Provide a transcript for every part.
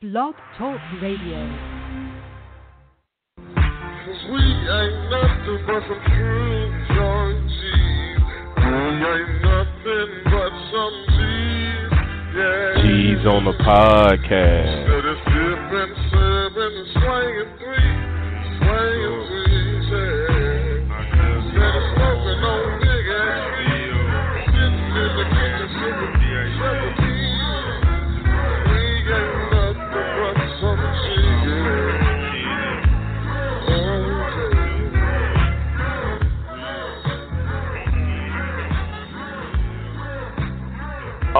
Blog Talk Radio. we ain't nothing but some true joint G's. We ain't nothing but some G's. Yeah. G's on the podcast. Instead of sipping, serving, swinging three, swinging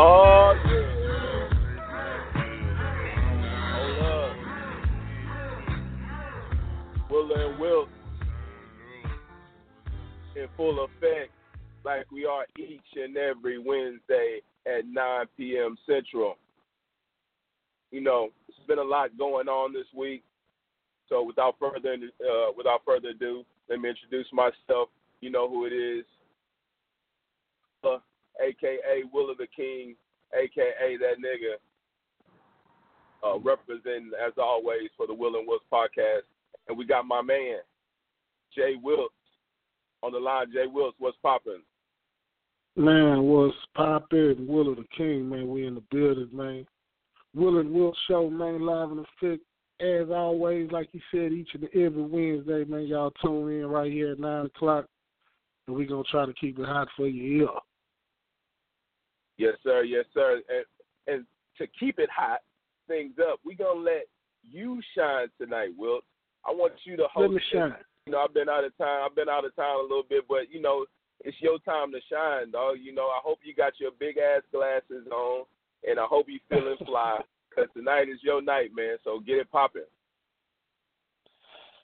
Oh yeah. Willa and Wiltz in full effect like we are each and every Wednesday at 9 p.m. Central. You know, it's been a lot going on this week. So without further uh, without further ado, let me introduce myself. You know who it is. Uh, aka Willa tha King, aka that nigga. Uh, representing as always for the Willa and Wiltz podcast. And we got my man, Jay Wiltz, on the line. Jay Wiltz, what's popping? Man, what's poppin'? Willa tha King, man. We in the building, man. Will and Will show, man, live in effect. As always, like you said, each and every Wednesday, man, y'all tune in right here at 9 o'clock. And we going to try to keep it hot for your ear. Yes, sir. Yes, sir. And, and to keep it hot, things up, we gonna let you shine tonight, Wiltz. I want you to host. Let me shine. You know, I've been out of town. I've been out of town a little bit, but you know, it's your time to shine, dog. You know, I hope you got your big ass glasses on, and I hope you feeling fly, cause tonight is your night, man. So get it popping.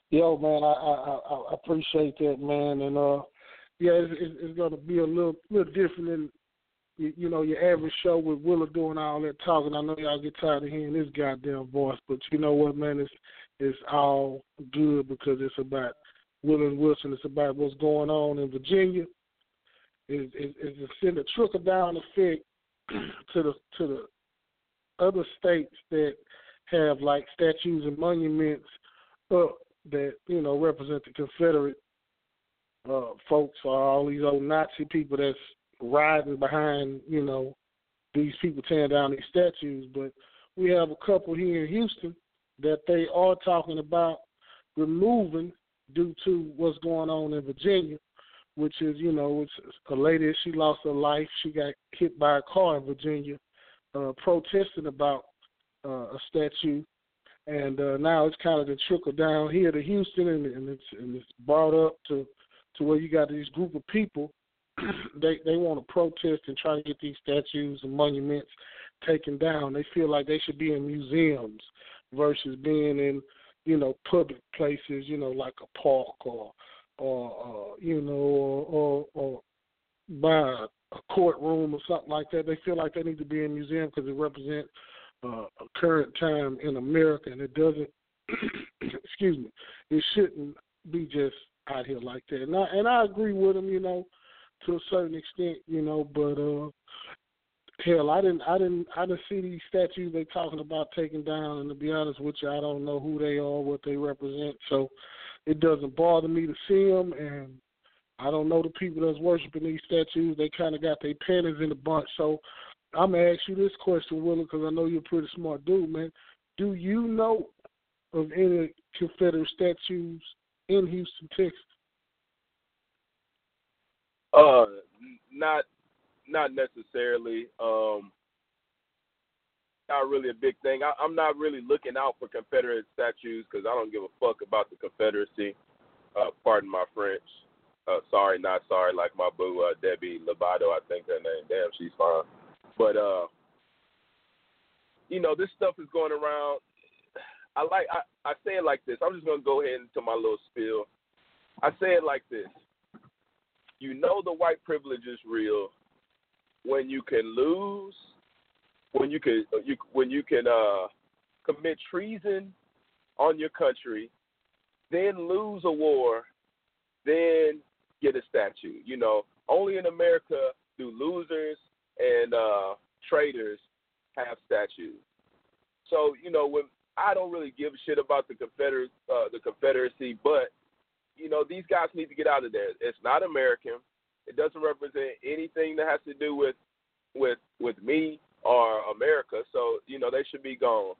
Yo, man, I, I I I appreciate that, man, and uh, yeah, it's, it's, it's gonna be a little little different than you, you know your average show with Willa doing all that talking. I know y'all get tired of hearing this goddamn voice, but you know what, man, it's it's all good because it's about Will and Wilson. It's about what's going on in Virginia. It's, it's, it's send a trickle down effect to the to the other states that have like statues and monuments up that you know represent the Confederate uh, folks or all these old Nazi people that's riding behind you know these people tearing down these statues. But we have a couple here in Houston that they are talking about removing due to what's going on in Virginia, which is you know it's a lady she lost her life. She got hit by a car in Virginia, uh, protesting about uh, a statue and uh, now it's kind of the trickle down here to Houston, and, and it's and it's brought up to to where you got these group of people. they they want to protest and try to get these statues and monuments taken down. They feel like they should be in museums versus being in you know public places, you know like a park or or uh, you know or, or or by a courtroom or something like that. They feel like they need to be in a museum because it represents uh, a current time in America, and it doesn't. excuse me. It shouldn't be just out here like that. And I and I agree with them, you know, to a certain extent, you know. But uh, hell, I didn't, I didn't, I didn't see these statues they talking about taking down. And to be honest with you, I don't know who they are, what they represent. So it doesn't bother me to see them, and I don't know the people that's worshiping these statues. They kind of got their panties in a bunch. So I'm gonna ask you this question, Willie, because I know you're a pretty smart dude, man. Do you know of any Confederate statues in Houston, Texas? Uh, not not necessarily. Um, not really a big thing. I, I'm not really looking out for Confederate statues because I don't give a fuck about the Confederacy. Uh, pardon my French. Uh, sorry, not sorry. Like my boo, uh, Demi Lovato, I think her name. Damn, she's fine. But uh, you know, this stuff is going around. I like I, I say it like this. I'm just gonna go ahead into my little spiel. I say it like this. You know the white privilege is real when you can lose, when you can you when you can uh, commit treason on your country, then lose a war, then get a statue. You know, only in America do losers and uh, traitors have statues. So you know, when I don't really give a shit about the Confederate, uh, the Confederacy, but you know, these guys need to get out of there. It's not American. It doesn't represent anything that has to do with with with me or America. So you know, they should be gone.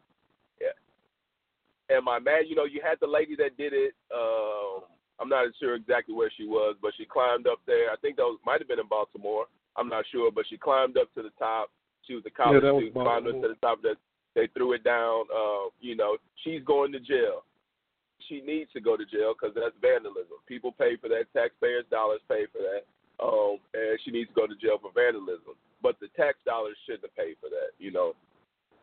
Yeah. Am I mad? You know, you had the lady that did it. Um, I'm not sure exactly where she was, but she climbed up there. I think that was, might have been in Baltimore. I'm not sure, but she climbed up to the top. She was a college Yeah, student, climbed up to the top. That they threw it down. Uh, you know, she's going to jail. She needs to go to jail because that's vandalism. People pay for that. Taxpayers' dollars pay for that. Um, and she needs to go to jail for vandalism. But the tax dollars shouldn't have paid for that. You know,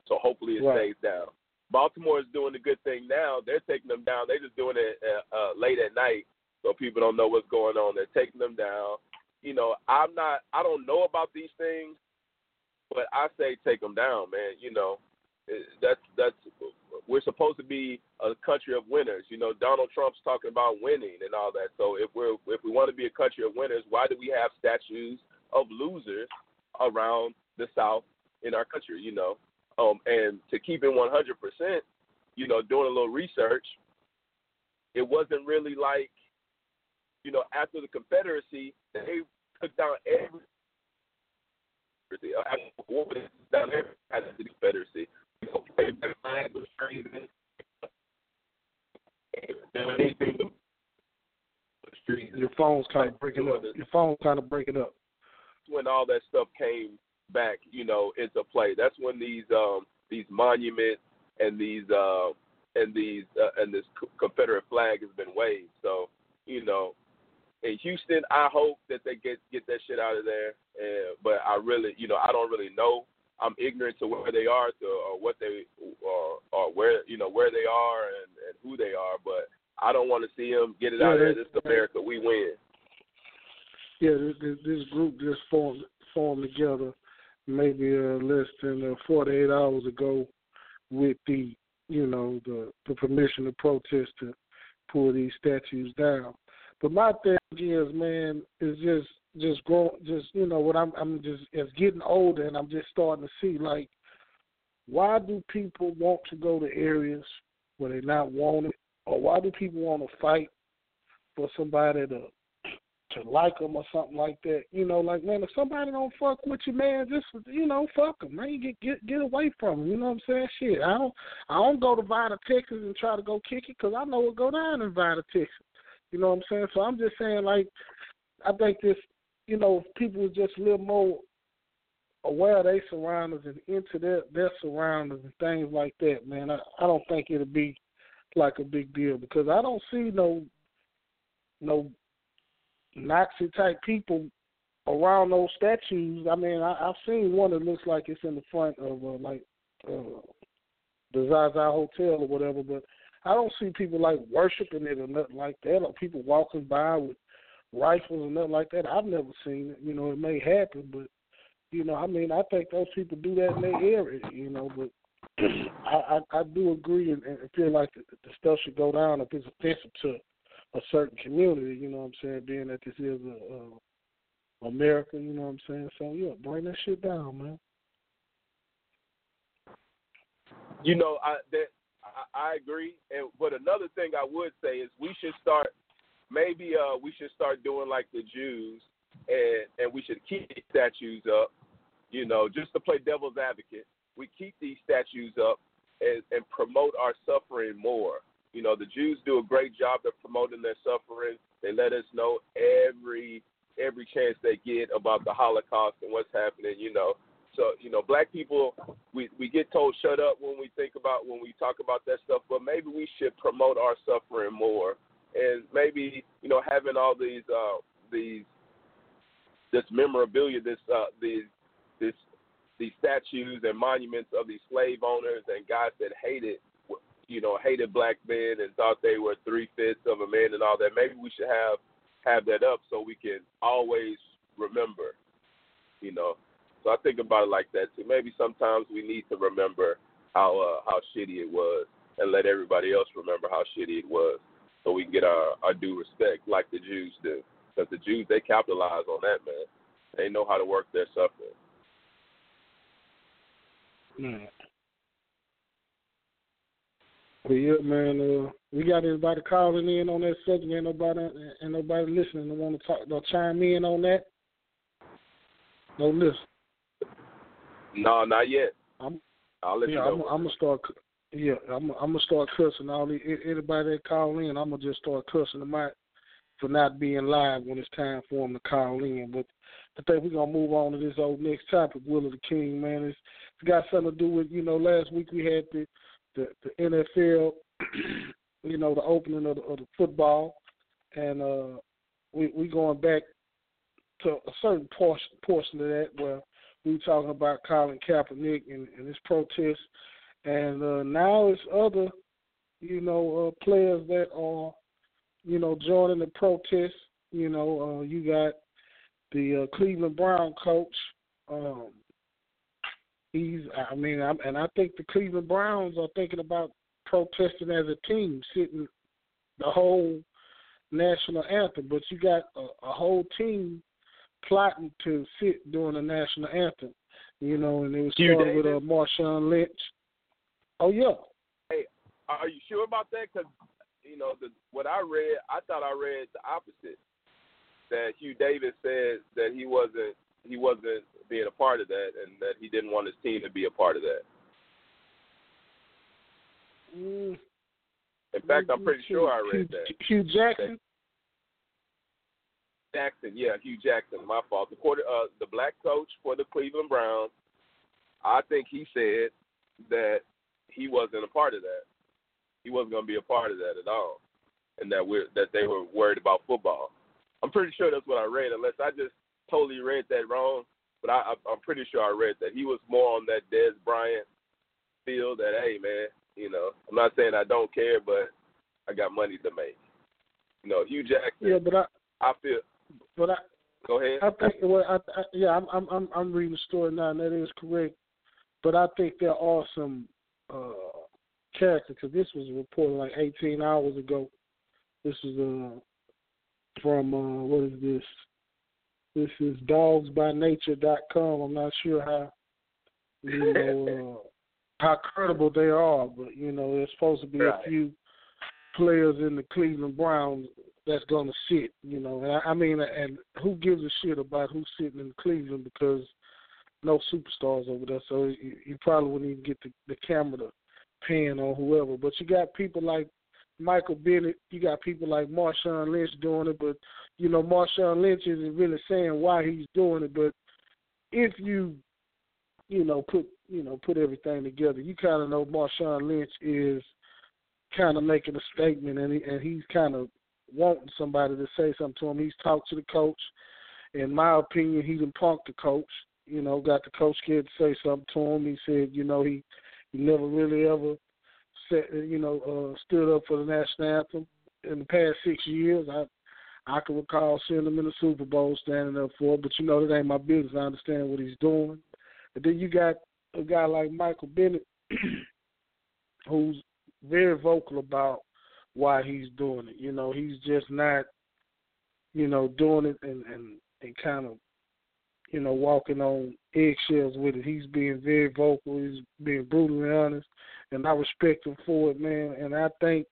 so hopefully it Right. stays down. Baltimore is doing a good thing now. They're taking them down. They're just doing it uh, uh, late at night so people don't know what's going on. They're taking them down. You know, I'm not. I don't know about these things, but I say take them down, man. You know, that's that's we're supposed to be a country of winners. You know, Donald Trump's talking about winning and all that. So if we're if we want to be a country of winners, why do we have statues of losers around the South in our country? You know, um, and to keep it 100 percent, you know, doing a little research, it wasn't really like, you know, after the Confederacy, they took down every. After the war, they took down every the Confederacy. Your phone's kind of breaking up. Your phone's kind of breaking up. when all that stuff came back, you know, into play. That's when these um these monuments and these uh and these uh, and this Confederate flag has been waved. So, you know, in Houston, I hope that they get get that shit out of there. And, but I really, you know, I don't really know. I'm ignorant to where they are, to or what they or or where you know where they are and, and who they are. But I don't want to see them get it out of there. This is America. We win. Yeah, this, this, this group just formed formed together maybe uh, less than uh, 48 hours ago with the you know the the permission to protest to pull these statues down. But my thing is, man, is just just grow just you know what I'm I'm just as getting older and I'm just starting to see like why do people want to go to areas where they're not wanted, or why do people want to fight for somebody to to like them or something like that. You know, like man, if somebody don't fuck with you, man, just you know, fuck them, man. Get get get away from them. You know what I'm saying? Shit, I don't I don't go to Vidor, Texas, and try to go kick it because I know what go down in Vidor, Texas. You know what I'm saying? So I'm just saying, like, I think this, you know, people would just a little more aware of their surroundings and into their their surroundings and things like that, man. I I don't think it'll be like a big deal because I don't see no no Nazi type people around those statues. I mean, I, I've seen one that looks like it's in the front of uh, like uh, the Zaza Hotel or whatever, but I don't see people like worshiping it or nothing like that, or people walking by with rifles and nothing like that. I've never seen it. You know, it may happen, but you know, I mean, I think those people do that in their area. You know, but I, I I do agree and, and feel like the, the stuff should go down if it's offensive to a certain community. You know what I'm saying? Being that this is a, a America, you know what I'm saying? So yeah, bring that shit down, man. You know, I that I, I agree. And but another thing I would say is we should start maybe uh we should start doing like the Jews and and we should keep these statues up, you know, just to play devil's advocate. We keep these statues up and, and promote our suffering more. You know, the Jews do a great job of promoting their suffering. They let us know every every chance they get about the Holocaust and what's happening, you know. So, you know, black people we we get told shut up when we think about when we talk about that stuff, but maybe we should promote our suffering more. And maybe, you know, having all these uh these this memorabilia, this uh these this these statues and monuments of these slave owners and guys that hated, you know, hated black men and thought they were three fifths of a man and all that. Maybe we should have have that up so we can always remember, you know. So I think about it like that too. Maybe sometimes we need to remember how uh, how shitty it was and let everybody else remember how shitty it was, so we can get our our due respect like the Jews do. Because the Jews they capitalize on that man. They know how to work their suffering. Man. But yeah, man, uh, we got everybody calling in on that subject. Ain't nobody, ain't nobody listening. They want to talk, they'll chime in on that. No listen. No, not yet. I'm, I'll let yeah, you I'm. I'm gonna start. Yeah, I'm, I'm gonna start cussing all the anybody that call in. I'm gonna just start cussing them out for not being live when it's time for them to call in. But I think we're gonna move on to this old next topic, Willa tha King, man. It's, it's got something to do with you know last week we had the the, the NFL, you know the opening of the, of the football, and uh, we we going back to a certain portion portion of that where we were talking about Colin Kaepernick and, and his protest, and uh, now it's other, you know, uh, players that are, you know, joining the protest. You know, uh, you got the uh, Cleveland Brown coach. Um, he's, I mean, I'm, and I think the Cleveland Browns are thinking about protesting as a team, sitting the whole national anthem. But you got a, a whole team plotting to sit during the national anthem. You know, and it was started with uh, Marshawn Lynch. Oh yeah, Hey, are you sure about that? Because you know, the, what I read, I thought I read the opposite. That Hue Davis said that he wasn't he wasn't being a part of that, and that he didn't want his team to be a part of that. mm, In fact, I'm pretty Hue- sure I read that. Hue Jackson. Jackson, yeah, Hue Jackson, my fault. The quarter, uh, the black coach for the Cleveland Browns. I think he said that he wasn't a part of that. He wasn't going to be a part of that at all, and that we're that they were worried about football. I'm pretty sure that's what I read, unless I just totally read that wrong. But I, I'm pretty sure I read that he was more on that Dez Bryant feel that hey man, you know, I'm not saying I don't care, but I got money to make. You know, Hue Jackson. Yeah, but I, I feel. but I, Go ahead. I think well, I, I, yeah, I'm I'm I'm I'm reading the story now, and that is correct. But I think there are some uh, characters because this was reported like 18 hours ago. This is uh, from uh, what is this? This is dawgsbynature.com. I'm not sure how you know uh, how credible they are, but you know there's supposed to be Right. a few players in the Cleveland Browns that's going to sit. You know, and I, I mean, and who gives a shit about who's sitting in Cleveland because no superstars over there, so you, you probably wouldn't even get the, the camera to pan on whoever. But you got people like Michael Bennett, you got people like Marshawn Lynch doing it, but you know Marshawn Lynch isn't really saying why he's doing it. But if you, you know, put you know put everything together, you kind of know Marshawn Lynch is kind of making a statement, and he, and he's kind of wanting somebody to say something to him. He's talked to the coach. In my opinion, he done punked the coach. You know, got the coach scared to say something to him. He said, you know, he he never really ever said, you know, uh, stood up for the national anthem in the past six years. I I can recall seeing him in the Super Bowl standing up for it, but you know that ain't my business. I understand what he's doing. And then you got a guy like Michael Bennett, who's very vocal about why he's doing it. You know, he's just not, you know, doing it and and and kind of, you know, walking on eggshells with it. He's being very vocal. He's being brutally honest, and I respect him for it, man. And I think,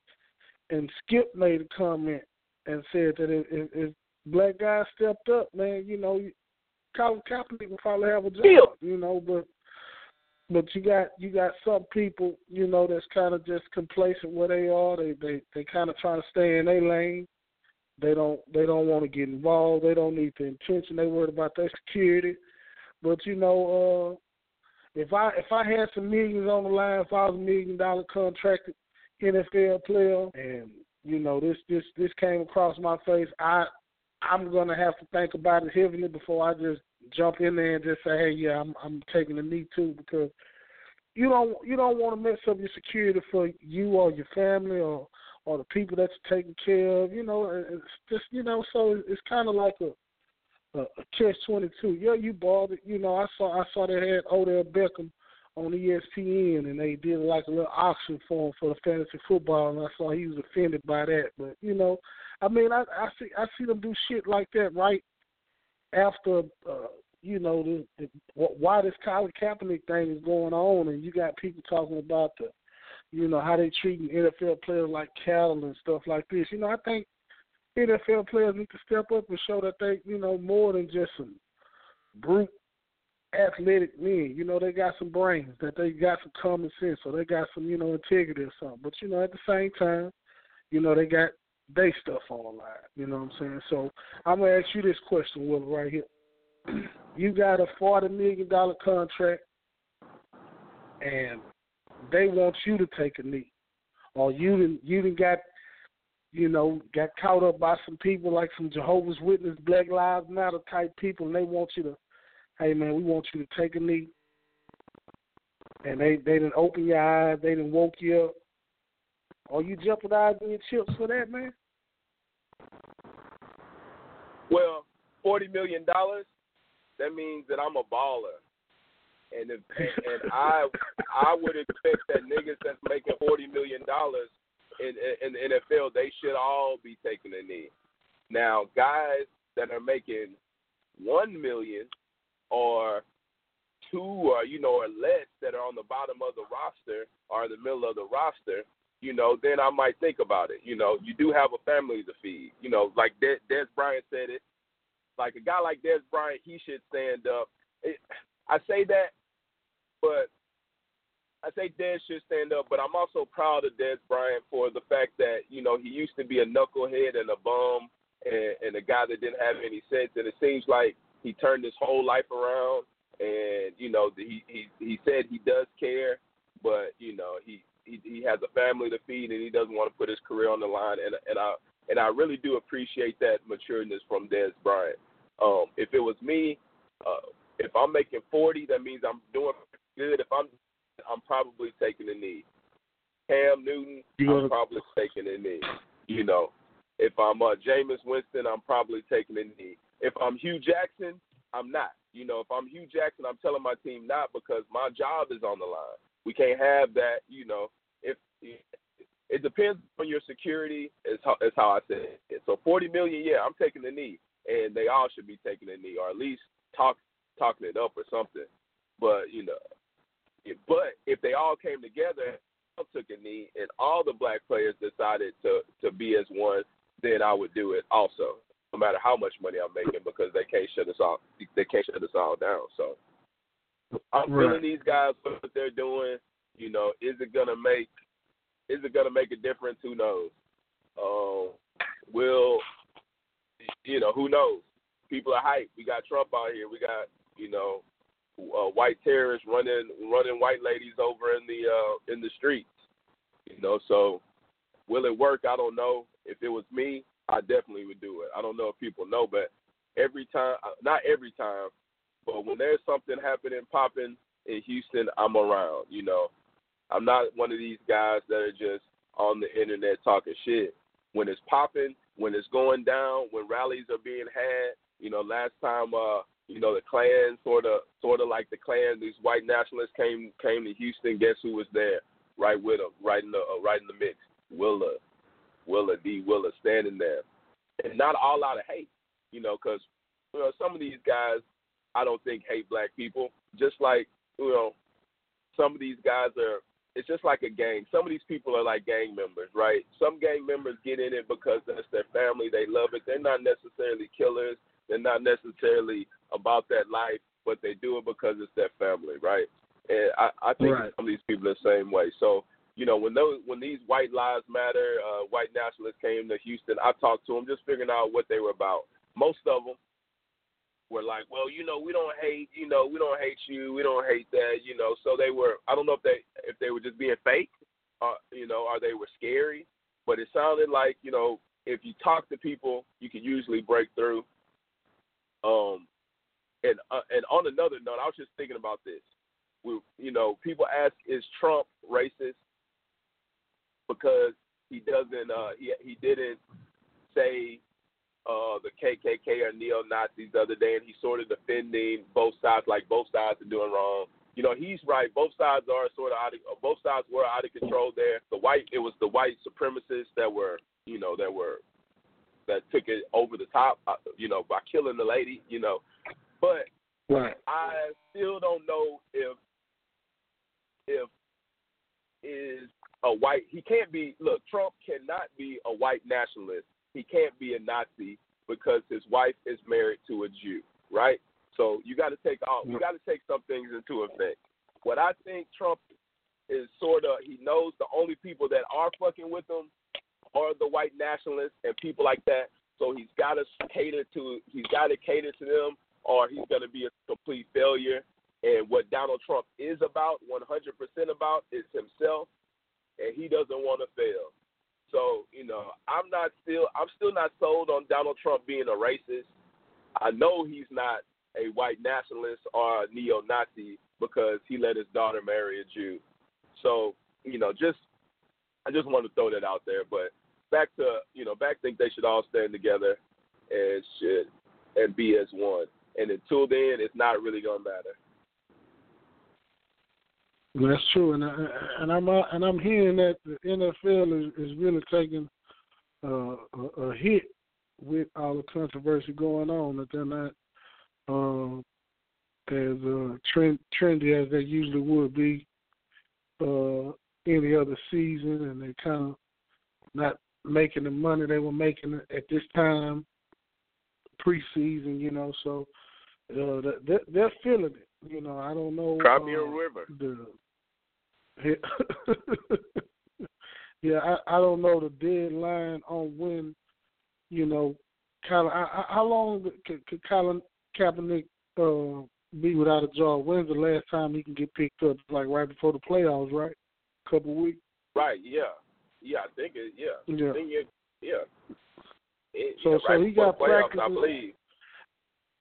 and Skip made a comment and said that if, if, if black guys stepped up, man, you know, Colin Kaepernick would probably have a job, you know, but but you got you got some people, you know, that's kind of just complacent where they are. They they they kind of trying to stay in their lane. They don't they don't want to get involved. They don't need the attention. They worried about their security. But you know, uh, if I if I had some millions on the line, if I was a million dollar contracted NFL player, and you know this this this came across my face, I I'm gonna have to think about it heavily before I just jump in there and just say, hey, yeah, I'm I'm taking a knee too because you don't you don't want to mess up your security for you or your family or or the people that you're taking care of. You know, it's just you know, so it's kind of like a a, a catch twenty two. Yeah, you bought it. You know, I saw I saw they had Odell Beckham on ESPN and they did like a little auction for him for the fantasy football, and I saw he was offended by that. But you know, I mean, I, I see I see them do shit like that right after uh, you know the, the why this Colin Kaepernick thing is going on, and you got people talking about the you know how they treating NFL players like cattle and stuff like this. You know, I think NFL players need to step up and show that they you know more than just some brute athletic men. You know, they got some brains, that they got some common sense, or they got some, you know, integrity or something. But you know, at the same time, you know, they got they stuff on the line. You know what I'm saying? So I'm gonna ask you this question, Will, right here. you got a forty million dollar contract, and they want you to take a knee, or you didn't you didn't got you know got caught up by some people like some Jehovah's Witness, Black Lives Matter type people, and they want you to, hey man, we want you to take a knee. And they they didn't open your eyes, they didn't woke you up. Are you jeopardizing your chips for that, man? Well, forty million dollars. That means that I'm a baller, and if and, and I I would expect that niggas that's making forty million dollars in, in the NFL, they should all be taking a knee. Now, guys that are making one million or two or you know or less that are on the bottom of the roster or in the middle of the roster, you know, then I might think about it. You know, you do have a family to feed. You know, like Dez, Dez Bryant said it. Like a guy like Dez Bryant, he should stand up. It, I say that, but I say Dez should stand up, but I'm also proud of Dez Bryant for the fact that you know he used to be a knucklehead and a bum and, and a guy that didn't have any sense, and it seems like he turned his whole life around. And you know he he he said he does care, but you know he he, he has a family to feed and he doesn't want to put his career on the line. And and I and I really do appreciate that matureness from Dez Bryant. Um, if it was me, uh, if I'm making 40, that means I'm doing good. If I'm I'm probably taking a knee. Cam Newton, I'm probably taking a knee. You know, if I'm uh, Jameis Winston, I'm probably taking a knee. If I'm Hue Jackson, I'm not. You know, if I'm Hue Jackson, I'm telling my team not because my job is on the line. We can't have that. You know, if it depends on your security, is how, is how I said it. So 40 million, yeah, I'm taking the knee, and they all should be taking the knee, or at least talk talking it up or something. But you know, but if they all came together, took a knee, and all the black players decided to to be as one, then I would do it also, no matter how much money I'm making, because they can't shut us all they can't shut us all down. So I'm Right. feeling these guys for what they're doing. You know, is it gonna make is it gonna make a difference? Who knows? Um, will you know? Who knows? People are hyped. We got Trump out here. We got you know uh, white terrorists running running white ladies over in the uh, in the streets. You know, so will it work? I don't know. If it was me, I definitely would do it. I don't know if people know, but every time, uh, not every time, but when there's something happening popping in Houston, I'm around. You know, I'm not one of these guys that are just on the internet talking shit. When it's popping, when it's going down, when rallies are being had, you know, last time, uh, you know, the Klan sort of, sort of like the Klan, these white nationalists came came to Houston. Guess who was there? Right with them, right in the uh, right in the mix. Willa, Willa D. Willa standing there, and not all out of hate, you know, because you know some of these guys I don't think hate black people. Just like you know, some of these guys are. It's just like a gang. Some of these people are like gang members, right? Some gang members get in it because that's their family. They love it. They're not necessarily killers. They're not necessarily about that life, but they do it because it's their family, right? And I, I think Right. some of these people are the same way. So you know, when those when these white lives matter, uh, white nationalists came to Houston, I talked to them, just figuring out what they were about. Most of them were like, well, you know, we don't hate, you know, we don't hate you, we don't hate that, you know. So they were, I don't know if they if they were just being fake, uh, you know, or they were scary, but it sounded like, you know, if you talk to people, you can usually break through. Um, and uh, and on another note, I was just thinking about this. We, you know, people ask, is Trump racist because he doesn't, uh, he he didn't say uh, the KKK or neo Nazis the other day, and he's sort of defending both sides, like both sides are doing wrong. You know, he's right. Both sides are sort of out of, both sides were out of control there. The white, it was the white supremacists that were, you know, that were that took it over the top, uh, you know, by killing the lady, you know. But Right. I still don't know if if is a white he can't be look, Trump cannot be a white nationalist. He can't be a Nazi because his wife is married to a Jew, right? So you gotta take all you gotta take some things into effect. What I think Trump is sort of he knows the only people that are fucking with him are the white nationalists and people like that. So he's got to cater to he's got to cater to them, or he's going to be a complete failure. And what Donald Trump is about, 100% about, is himself, and he doesn't want to fail. So you know, I'm not still I'm still not sold on Donald Trump being a racist. I know he's not a white nationalist or a neo-Nazi because he let his daughter marry a Jew. So you know, just I just want to throw that out there. But back to you know, back think they should all stand together and should and be as one. And until then, it's not really gonna matter. That's true, and I, and I'm uh, and I'm hearing that the NFL is is really taking uh, a, a hit with all the controversy going on. That they're not uh, as uh, trend, trendy as they usually would be uh, any other season, and they're kind of not making the money they were making at this time preseason. You know, so uh, they're, they're feeling it. You know, I don't know. Crimea uh, River. The yeah, I, I don't know the deadline on when, you know, Colin. I, I, how long could, could Colin Kaepernick uh, be without a job? When's the last time he can get picked up? Like right before the playoffs, right? A couple weeks. Right. Yeah. Yeah. I think it. Yeah. Yeah. It, yeah. It, So- yeah, so right he got playoffs, I believe.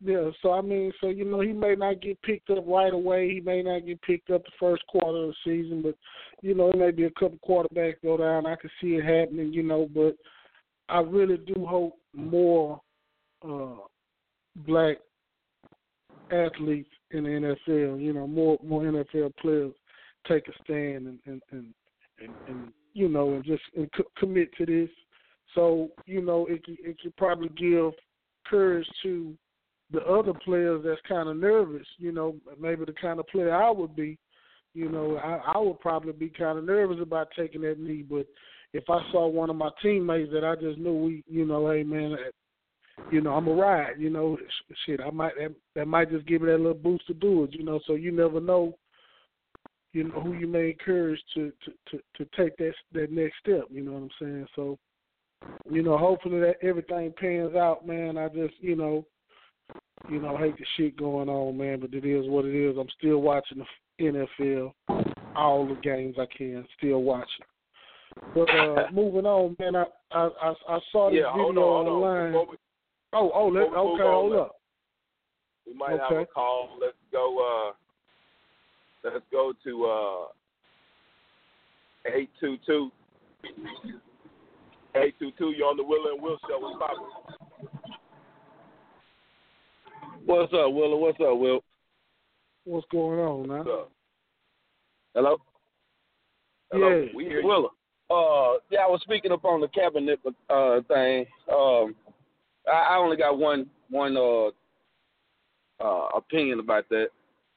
Yeah, so I mean, so you know, he may not get picked up right away. He may not get picked up the first quarter of the season, but you know, it may be a couple quarterbacks go down. I can see it happening, you know, but I really do hope more uh black athletes in the NFL, you know, more more NFL players take a stand and and and, and, and you know, and just and co- commit to this. So you know, it it could probably give courage to the other players that's kind of nervous, you know, maybe the kind of player I would be, you know, I, I would probably be kind of nervous about taking that knee. But if I saw one of my teammates that I just knew we, you know, hey man, uh, you know, I'm a ride, you know, shit, I might that, that might just give me that little boost to do it, you know. So you never know, you know, who you may encourage to to to, to take that that next step. You know what I'm saying? So, you know, hopefully that everything pans out, man. I just, you know you know, I hate the shit going on, man, but it is what it is. I'm still watching the NFL, all the games I can, still watching. But uh moving on, man, I I I, I saw this Yeah. video on. Online. We, oh, oh, let, before we move okay, on, hold up. we might have a call. Let's go. uh Let's go to uh eight two two. Eight two two. You're on the Will and Will show. What's poppin'? What's up, Willa? What's up, Will? What's going on up? Hello? Hello. Yeah. We hear. Willa. Uh, yeah, I was speaking up on the cabinet uh thing. Um, I, I only got one one uh uh opinion about that.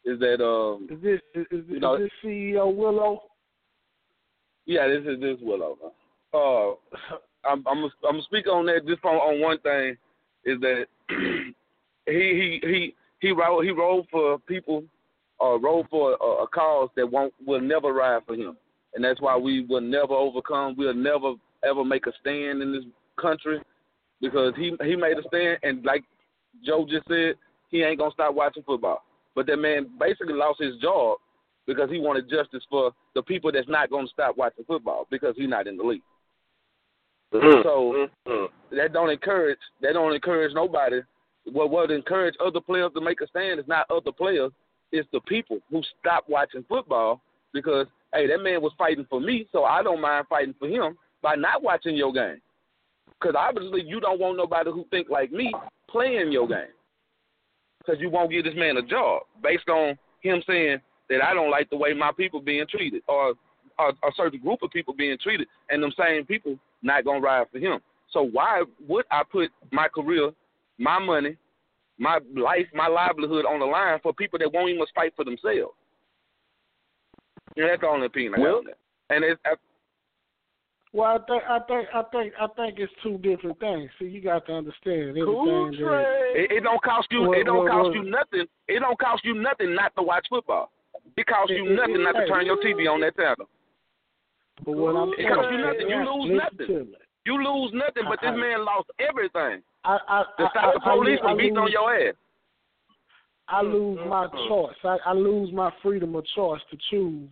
Is that um Is this is, is, You is this CEO Willow? yeah, this is this Willow. Uh, I'm I'm I'm speaking on that just on, on one thing is that he he he he wrote he wrote for people uh wrote for a, a cause that won't will never ride for him, and that's why we will never overcome. We'll never ever make a stand in this country because he he made a stand, and like Joe just said, he ain't gonna stop watching football. But that man basically lost his job because he wanted justice for the people that's not gonna stop watching football because he's not in the league. Mm-hmm. So that don't encourage that don't encourage nobody what what encourage other players to make a stand is not other players, it's the people who stop watching football because hey, that man was fighting for me, so I don't mind fighting for him by not watching your game. Because obviously you don't want nobody who think like me playing your game. Because you won't give this man a job based on him saying that I don't like the way my people being treated or, or a certain group of people being treated, and them same people not gonna ride for him. So why would I put my career, my money, my life, my livelihood on the line for people that won't even fight for themselves? You know, that's the only opinion I have on. And it's I, Well, I think I think I think I think it's two different things. See, you got to understand everything. that, it, it don't cost you. Well, it don't well, cost well- you nothing. It don't cost you nothing not to watch football. It costs you It- it- nothing not to turn your TV on that channel. but what I'm It saying, costs you nothing. You lose listen nothing. You lose nothing, but this man lost everything. I, I, To I, stop the police from beating on your ass. I lose my choice. I, I lose my freedom of choice to choose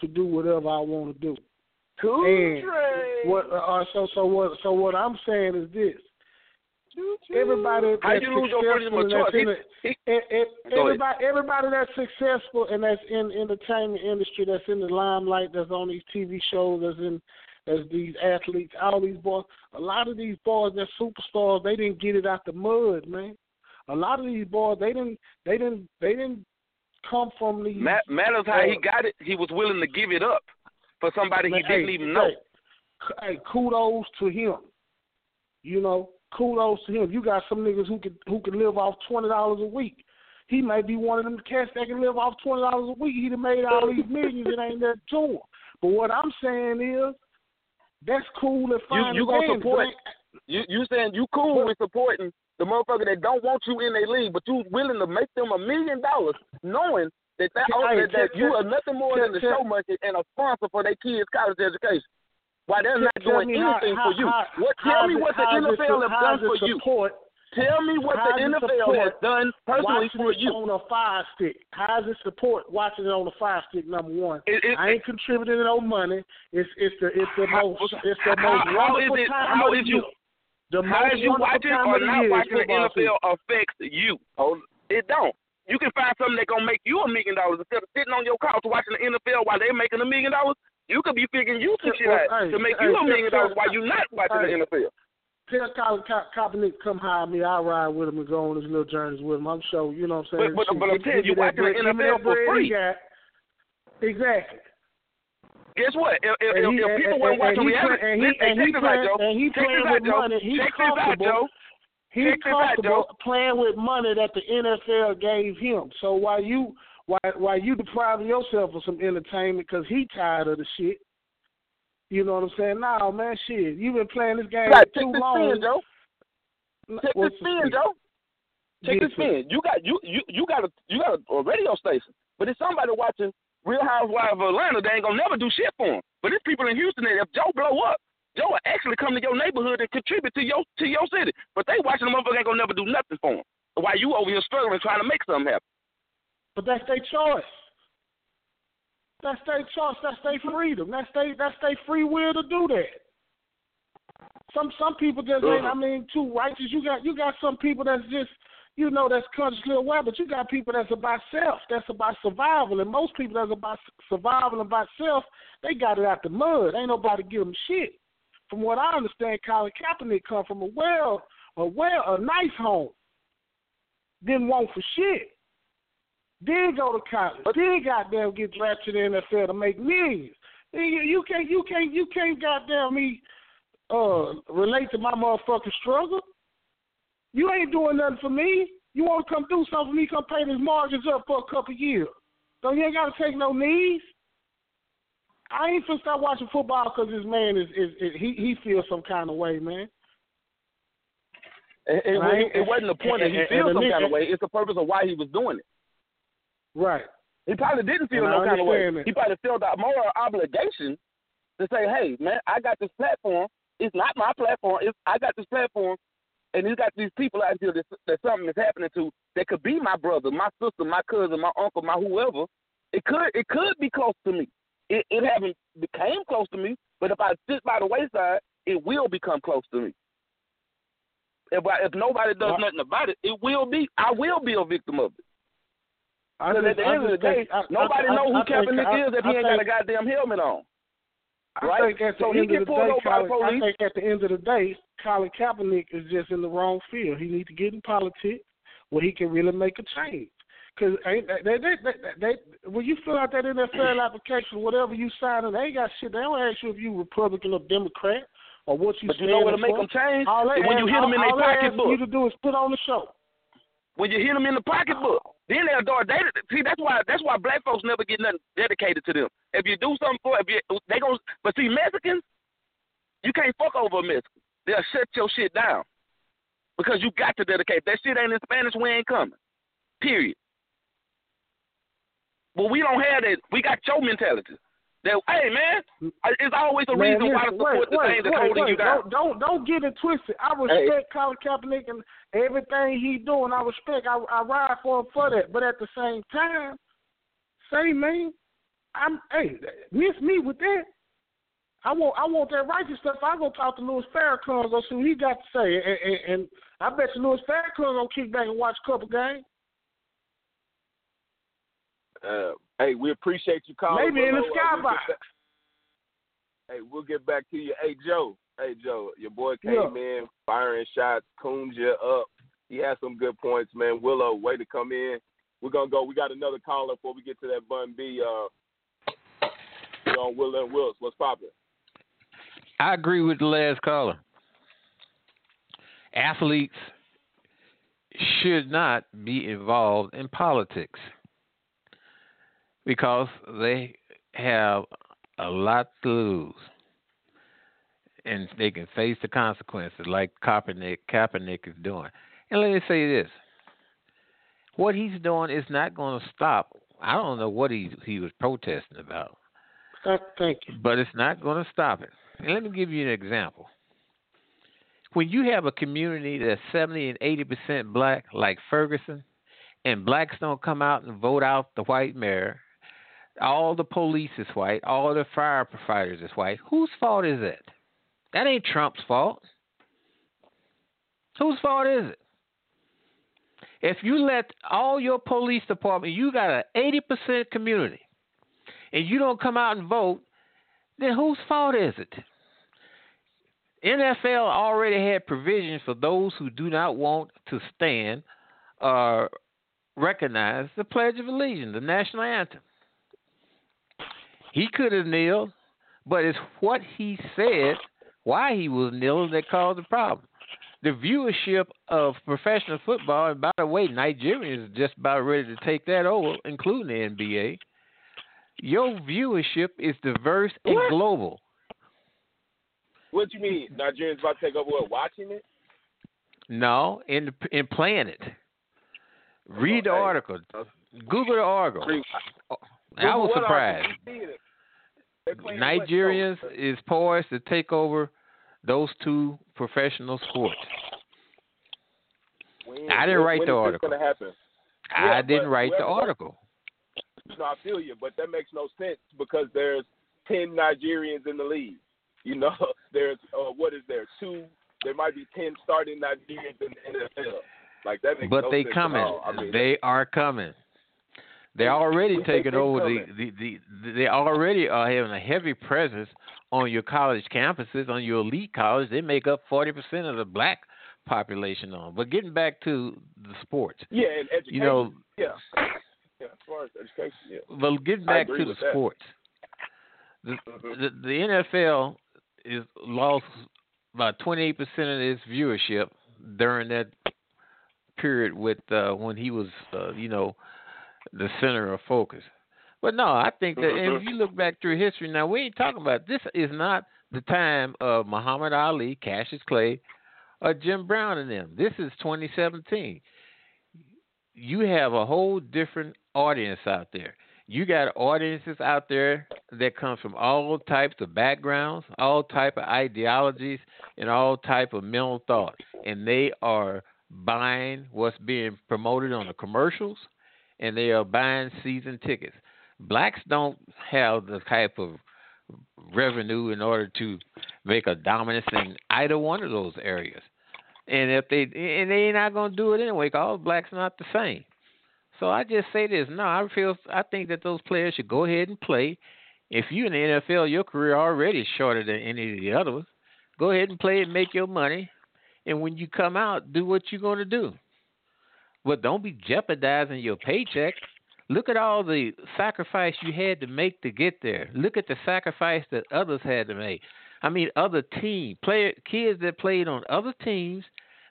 to do whatever I want to do. And what? Uh, so so what? So what I'm saying is this: everybody How that's you lose your freedom successful of that's choice? in He- it, e- e- Go ahead. everybody, everybody that's successful and that's in entertainment industry, that's in the limelight, that's on these TV shows, that's in as these athletes, all these boys. A lot of these boys, they're superstars. They didn't get it out the mud, man. A lot of these boys, they didn't, they didn't, they didn't come from these. Ma- matters how he uh, got it. He was willing to give it up for somebody he didn't hey, even know. Hey, hey, kudos to him. You know, kudos to him. You got some niggas who could who can live off twenty dollars a week. He may be one of them cats that can live off twenty dollars a week. He'd have made all these millions. It ain't that to him. But what I'm saying is, that's cool and fine. you and gonna support- You you saying you cool with supporting the motherfucker that don't want you in their league, but you willing to make them a million dollars, knowing that that, Hey, that, you are nothing more than tell- show monkey and a sponsor for their kids' college education. Why they're not doing anything how- for you? how- what? Tell me what the NFL has done for you. support- Tell me what how the NFL has done personally for you. on a fire stick. How does it support watching it on a fire stick? Number one, It- it- I ain't contributing no money. It's it's the it's the How- most it's the how- most how is it- time how the you-. The How is you watching or not watching the NFL season. affects you? Oh, it don't. You can find something that gonna make you a million dollars instead of sitting on your couch watching the NFL while they're making a million dollars. You could be figuring you some shit out hey, to make hey, you a million dollars while you're not watching hey. the NFL. Tell Colin Ka- Kaepernick come hire me. I'll ride with him and go on his little journeys with him. I'm sure you know what I'm saying. But- but- but I'm telling you, watching the bread- give me NFL for free. got. Exactly. Guess what? If, if, And he- if people weren't watching reality, and he- and he this out, and he playing out, with Joe. money. He's check out, comfortable. Joe. He's out, comfortable Joe. playing with money that the NFL gave him. So while you while while you depriving yourself of some entertainment because he tired of the shit, you know what I'm saying? Nah, man, shit, you've been playing this game Right, too check the long. spin, Joe. Check the What's the spin, spin? Joe. Check the Yes, sir. spin. You got you you you got a you got a, a radio station, but if somebody watching Real Housewives of Atlanta, they ain't gonna never do shit for him. But it's people in Houston that if Joe blow up, Joe will actually come to your neighborhood and contribute to your to your city. But they watching the motherfucker ain't gonna never do nothing for him. While you over here struggling trying to make something happen. But that's their choice. That's their choice. That's their freedom. That's their that's their free will to do that. Some some people just ain't. I mean, too righteous. You got you got some people that's just you know that's consciously aware, but you got people that's about self. That's about survival, and most people that's about survival and about self. They got it out the mud. Ain't nobody give them shit. From what I understand, Colin Kaepernick come from a well a well a nice home. Didn't want for shit. Did go to college. Did goddamn get drafted in the NFL to make millions. You, you can't you can't you can't goddamn me uh relate to my motherfucking struggle. You ain't doing nothing for me. You want to come do something for me? Come pay these margins up for a couple years. So you ain't got to take no knees. I ain't finna stop watching football because this man is, is, is he he feels some kind of way, man. It, it, Right. it wasn't the point that he feels some kind of way. It's the purpose of why he was doing it. Right. He probably didn't feel And no kind of way. that. He probably felt a moral obligation to say, "Hey, man, I got this platform. It's not my platform. It's I got this platform, and he's got these people out here that, that something is happening to that could be my brother, my sister, my cousin, my uncle, my whoever. It could it could be close to me. It it haven't became close to me, but if I sit by the wayside, it will become close to me. if I, if nobody does nothing about it, it will be. I will be a victim of it. I Because at the I end of the day, think- I- nobody I- know who I Kaepernick I- is if he I ain't got a goddamn helmet on. I right? the So he end get of the pulled day, over by I police. think at the end of the day, Colin Kaepernick is just in the wrong field. He needs to get in politics where he can really make a change. Because they, they, they, they, when you fill out that NFL application, whatever you sign, they ain't got shit. They don't ask you if you Republican or Democrat or what you But you know what'll make them change? All they When you hit them in their all they ask pocketbook. you to do is put on the show. When you hit them in the pocketbook, then they'll start dating. See, that's why that's why black folks never get nothing dedicated to them. If you do something for, if you they gon' but see Mexicans, you can't fuck over a Mexican. They'll shut your shit down because you got to dedicate. That shit ain't in Spanish. We ain't coming. Period. But we don't have that. We got your mentality. That hey man, it's always a Man, reason why to support wait, the wait, thing that's wait, holding wait. you down. Don't, don't don't get it twisted. I Hey. respect Colin Kaepernick and everything he doing. I respect. I, I ride for him for that. But at the same time, say man, I'm hey, miss me with that. I want I want that righteous stuff. I go talk to Louis Farrakhan, go see what he got to say, and, and, and I bet you Louis Farrakhan gonna kick back and watch a couple games. Uh, hey, we appreciate you calling. Maybe in the Willow. We'll skybox. Hey, we'll get back to you. Hey, Joe. Hey, Joe. Your boy came Yeah. in firing shots, coons you up. He had some good points, man. Willa, way to come in. We're gonna go. We got another caller before we get to that Bun B. Uh, we're on Willa and Wiltz. What's poppin'? I agree with the last caller. Athletes should not be involved in politics because they have a lot to lose. And they can face the consequences like Kaepernick, Kaepernick is doing. And let me say this. What he's doing is not going to stop. I don't know what he he was protesting about Thank, thank you. but it's not going to stop it. And let me give you an example. When you have a community that's 70 and 80 percent black, like Ferguson, and blacks don't come out and vote out the white mayor, all the police is white, all the firefighters is white. Whose fault is it? That ain't Trump's fault. Whose fault is it? If you let all your police department, you got an 80% community, and you don't come out and vote, then whose fault is it? NFL already had provisions for those who do not want to stand or recognize the Pledge of Allegiance, the national anthem. He could have kneeled, but it's what he said, why he was kneeling, that caused the problem. The viewership of professional football, and by the way, Nigeria is just about ready to take that over, including the NBA. Your viewership is diverse and What? global. What do you mean? Nigerians about to take over what? Watching it? No, in in playing it. Read the article. Google the article. I was surprised. Nigerians is poised to take over those two professional sports. When- I didn't write the article. I Yeah, didn't write the article. No, I feel you, but that makes no sense because there's ten Nigerians in the league. You know, there's uh, what is there? Two. There might be ten starting Nigerians in the NFL. Like that makes But no they sense coming. I mean, they are coming. They're already taking over the, the, the they already are having a heavy presence on your college campuses, on your elite college. They make up forty percent of the black population on. But getting back to the sports. yeah, and education. You know, yeah, yeah. As far as education, yeah. Well, getting back to the that. sports, the, Mhm. the the NFL is lost about twenty eight percent of its viewership during that period with uh, when he was, uh, you know, the center of focus. But no, I think that if Mhm. you look back through history, now we ain't talking about this. Is not the time of Muhammad Ali, Cassius Clay, or Jim Brown and them. This is 2017 you have a whole different audience out there. You got audiences out there that come from all types of backgrounds, all type of ideologies, and all type of mental thoughts, and they are buying what's being promoted on the commercials, and they are buying season tickets. Blacks don't have the type of revenue in order to make a dominance in either one of those areas. And if they and they ain't not gonna do it anyway, 'cause all blacks are not the same. So I just say this: no, I feel I think that those players should go ahead and play. If you in the NFL, your career already is shorter than any of the others. Go ahead and play and make your money, and when you come out, do what you're gonna do. But don't be jeopardizing your paycheck. Look at all the sacrifice you had to make to get there. Look at the sacrifice that others had to make. I mean, other team player kids that played on other teams,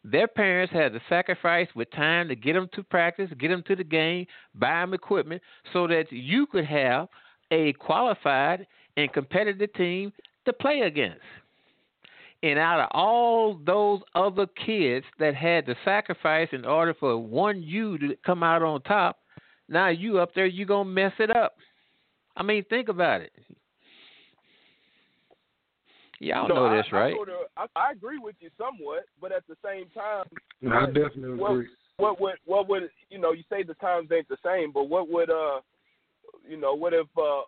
their parents had to sacrifice with time to get them to practice, get them to the game, buy them equipment, so that you could have a qualified and competitive team to play against. And out of all those other kids that had to sacrifice in order for one you to come out on top, now you up there, you gonna mess it up. I mean, think about it. Y'all no, know I, this, right? I, sort of, I, I agree with you somewhat, but at the same time, No, I definitely what, agree. what would what would you know? You say the times ain't the same, but what would uh, you know, what if uh, uh,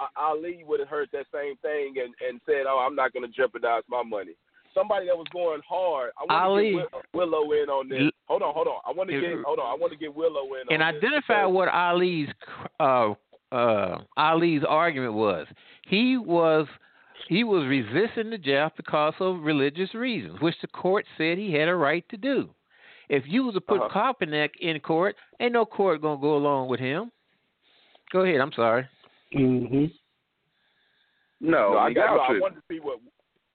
uh Ali would have heard that same thing and and said, "Oh, I'm not going to jeopardize my money." Somebody that was going hard. I want Ali- to get Willa in on this. Hold on, hold on. I want to get hold on. I want to get Willa in. and on this identify because- what Ali's uh, uh, Ali's argument was. He was he was resisting the draft because of religious reasons, which the court said he had a right to do. If you was to put Uh-huh. Kaepernick in court, ain't no court gonna go along with him. Go ahead. I'm sorry. hmm No, No, I got. got I wanted to see what.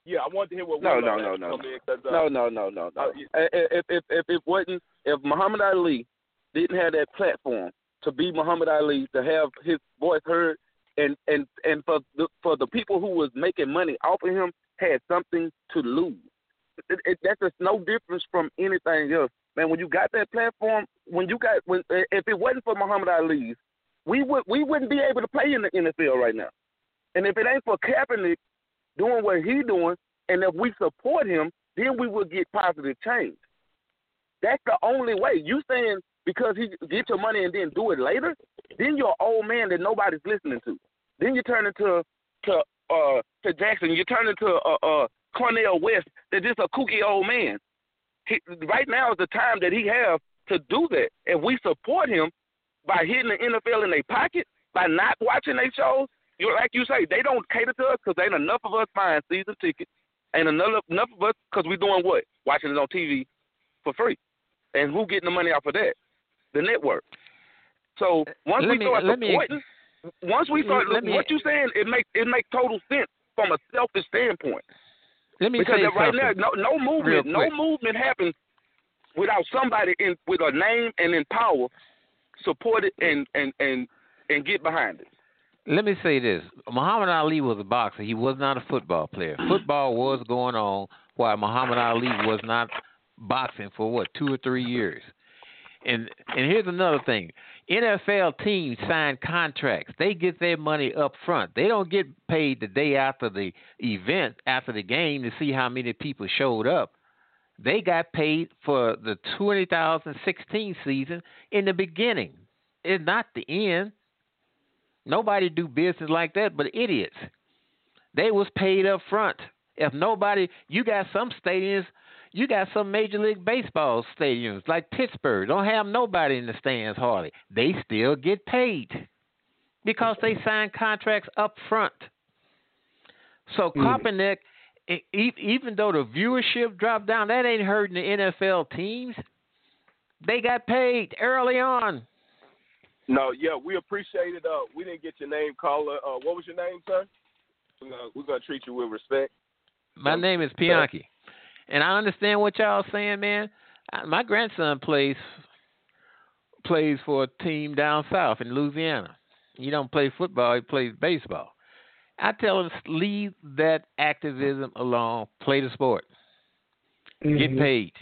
Yeah, I wanted to hear what No, no, no, no, come in 'cause, uh, No, no, no, no, no. If if if it wasn't if Muhammad Ali didn't have that platform to be Muhammad Ali, to have his voice heard, and and and for the for the people who was making money off of him had something to lose. It, it, that's just no difference from anything else, man. When you got that platform, when you got when if it wasn't for Muhammad Ali, we would we wouldn't be able to play in the NFL right now. And if it ain't for Kaepernick doing what he doing, and if we support him, then we will get positive change. That's the only way. You saying because he get your money and then do it later, then you're an old man that nobody's listening to. Then you turn into to uh to Jackson. You turn into uh, uh Cornel West. They're just a kooky old man. He, right now is the time that he have to do that, and we support him by hitting the NFL in their pocket, by not watching their shows. You like you say, they don't cater to us because ain't enough of us buying season tickets. Ain't enough enough of us because we doing what? Watching it on TV for free. And who getting the money off of that? The network. So uh, once Let we me- start let me- supporting, once we start, let me- what you saying, it makes it makes total sense from a selfish standpoint. Let me because right now, no, no movement, no movement happens without somebody in with a name and in power support it and and and and get behind it. Let me say this: Muhammad Ali was a boxer. He was not a football player. Football was going on while Muhammad Ali was not boxing for what two or three years. And and here's another thing: NFL teams sign contracts. They get their money up front. They don't get paid the day after the event, after the game, to see how many people showed up. They got paid for the 2016 season in the beginning. It's not the end. Nobody do business like that but idiots. They was paid up front. If nobody, you got some stadiums, you got some Major League Baseball stadiums like Pittsburgh don't have nobody in the stands hardly. They still get paid because they sign contracts up front. So hmm. Kaepernick, e- even though the viewership dropped down, that ain't hurting the NFL teams. They got paid early on. No, yeah, we appreciate it. Uh, we didn't get your name, caller. Uh, what was your name, sir? We're gonna, we're gonna treat you with respect. My name is Pianki, and I understand what y'all saying, man. My grandson plays plays for a team down south in Louisiana. He don't play football; he plays baseball. I tell him leave that activism alone. Play the sport. Get Mhm. paid.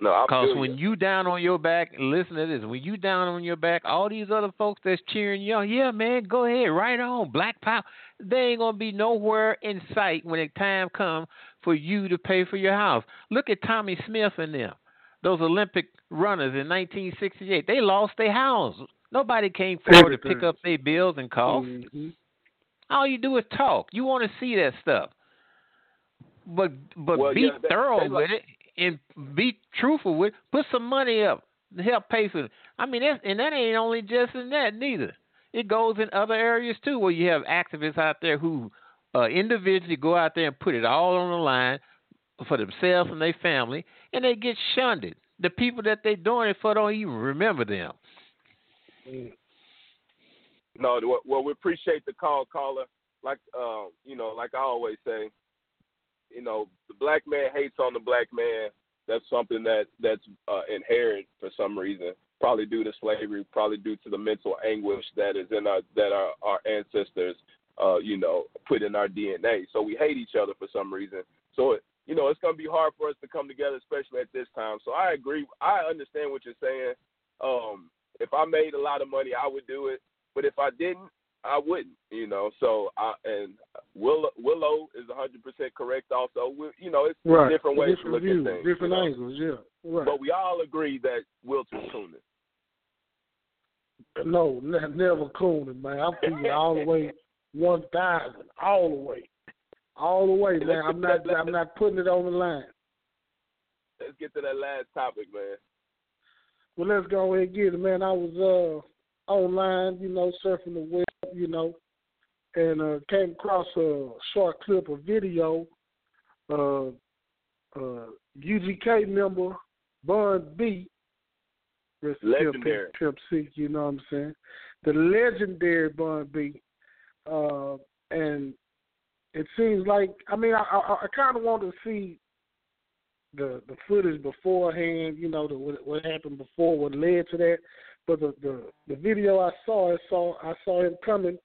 No, Because when you. you down on your back, listen to this. When you down on your back, all these other folks that's cheering you on, yeah, man, go ahead, right on, Black Power. They ain't gonna be nowhere in sight when the time comes for you to pay for your house. Look at Tommie Smith and them, those Olympic runners in 1968. They lost their house. Nobody came forward to pick up their bills and costs. Mhm. All you do is talk. You want to see that stuff. But but Well, be yeah, they- thorough with like- it and be truthful with. It. Put some money up to help pay for it. I mean, that's, and that ain't only just in that neither. It goes in other areas too, where you have activists out there who uh, individually go out there and put it all on the line for themselves and their family, and they get shunned. The people that they're doing it for don't even remember them. No, well, we appreciate the call, caller. Like, uh, you know, like I always say, you know, the black man hates on the black man. That's something that that's uh, inherent for some reason. Probably due to slavery. Probably due to the mental anguish that is in our that our our ancestors, uh, you know, put in our DNA. So we hate each other for some reason. So it, you know, it's going to be hard for us to come together, especially at this time. So I agree. I understand what you're saying. Um, if I made a lot of money, I would do it. But if I didn't, I wouldn't. You know. So I and Willa, Willa is 100 percent correct. Also, we, you know, it's Right. different ways to different look views, at things. different you know? angles. Yeah. Right. But we all agree that Wilton Tunis. No, ne- never cooning, man. I'm it all the way one thousand, all the way, all the way, man. I'm not, I'm not putting it on the line. Let's get to that last topic, man. Well, let's go ahead and get it, man. I was uh online, you know, surfing the web, you know, and uh came across a short clip of video. Uh, uh, UGK member Bun B, Legendary. Pimp C, you know what I'm saying? The legendary Bun B, uh, and it seems like I mean I I, I kind of want to see the the footage beforehand, you know, the, what, what happened before, what led to that. But the, the the video I saw, I saw I saw him coming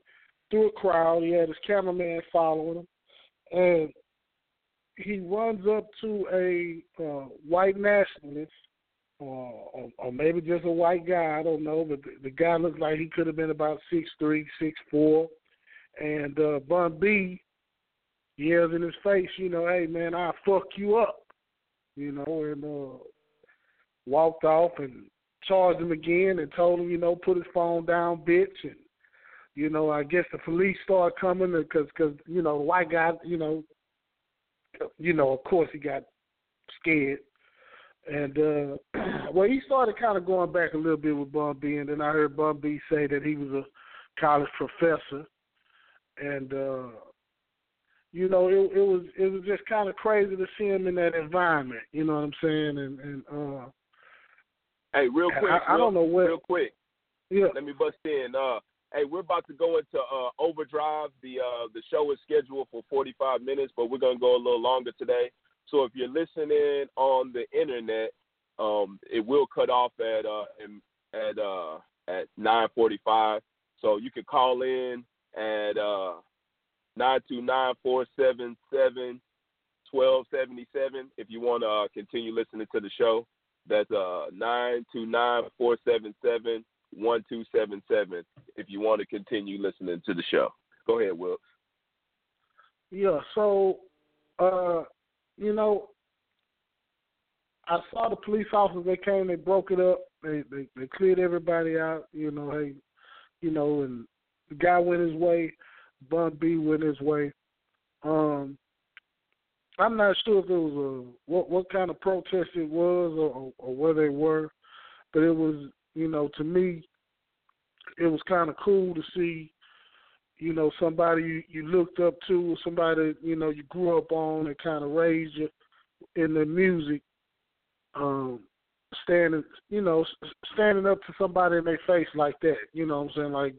through a crowd. He had his cameraman following him, and he runs up to a uh, white nationalist, uh, or, or maybe just a white guy. I don't know, but the, the guy looked like he could have been about six three, six four, and uh, Bun B yells in his face, you know, hey man, I'll fuck you up you know, and uh, walked off and charged him again and told him, you know, put his phone down, bitch. And you know, I guess the police started coming because, cause, you know, the white guy, you know, you know, of course he got scared. And uh well, he started kind of going back a little bit with Bun B, and then I heard Bun B say that he was a college professor, and uh you know, it it was it was just kind of crazy to see him in that environment. You know what I'm saying? And and uh, Hey, real quick, I, I real, don't know what. real quick. Yeah. Let me bust in. Uh, hey, we're about to go into uh, overdrive. The uh, the show is scheduled for 45 minutes, but we're gonna go a little longer today. So if you're listening on the internet, um, it will cut off at uh, at uh, at 9:45. So you can call in at uh, 929-477-1277 if you want to uh, continue listening to the show. That's uh, 929-477-1277 if you want to continue listening to the show. Go ahead, Will. Yeah, so uh, you know, I saw the police officers. They came, they broke it up, they they, they cleared everybody out. You know, hey, you know, and the guy went his way, Bun B went his way. Um, I'm not sure if it was a what what kind of protest it was or, or where they were, but it was you know to me, it was kind of cool to see you know, somebody you, you looked up to, somebody you know you grew up on and kind of raised you in the music, um, standing, you know, standing up to somebody in their face like that. You know what I'm saying? Like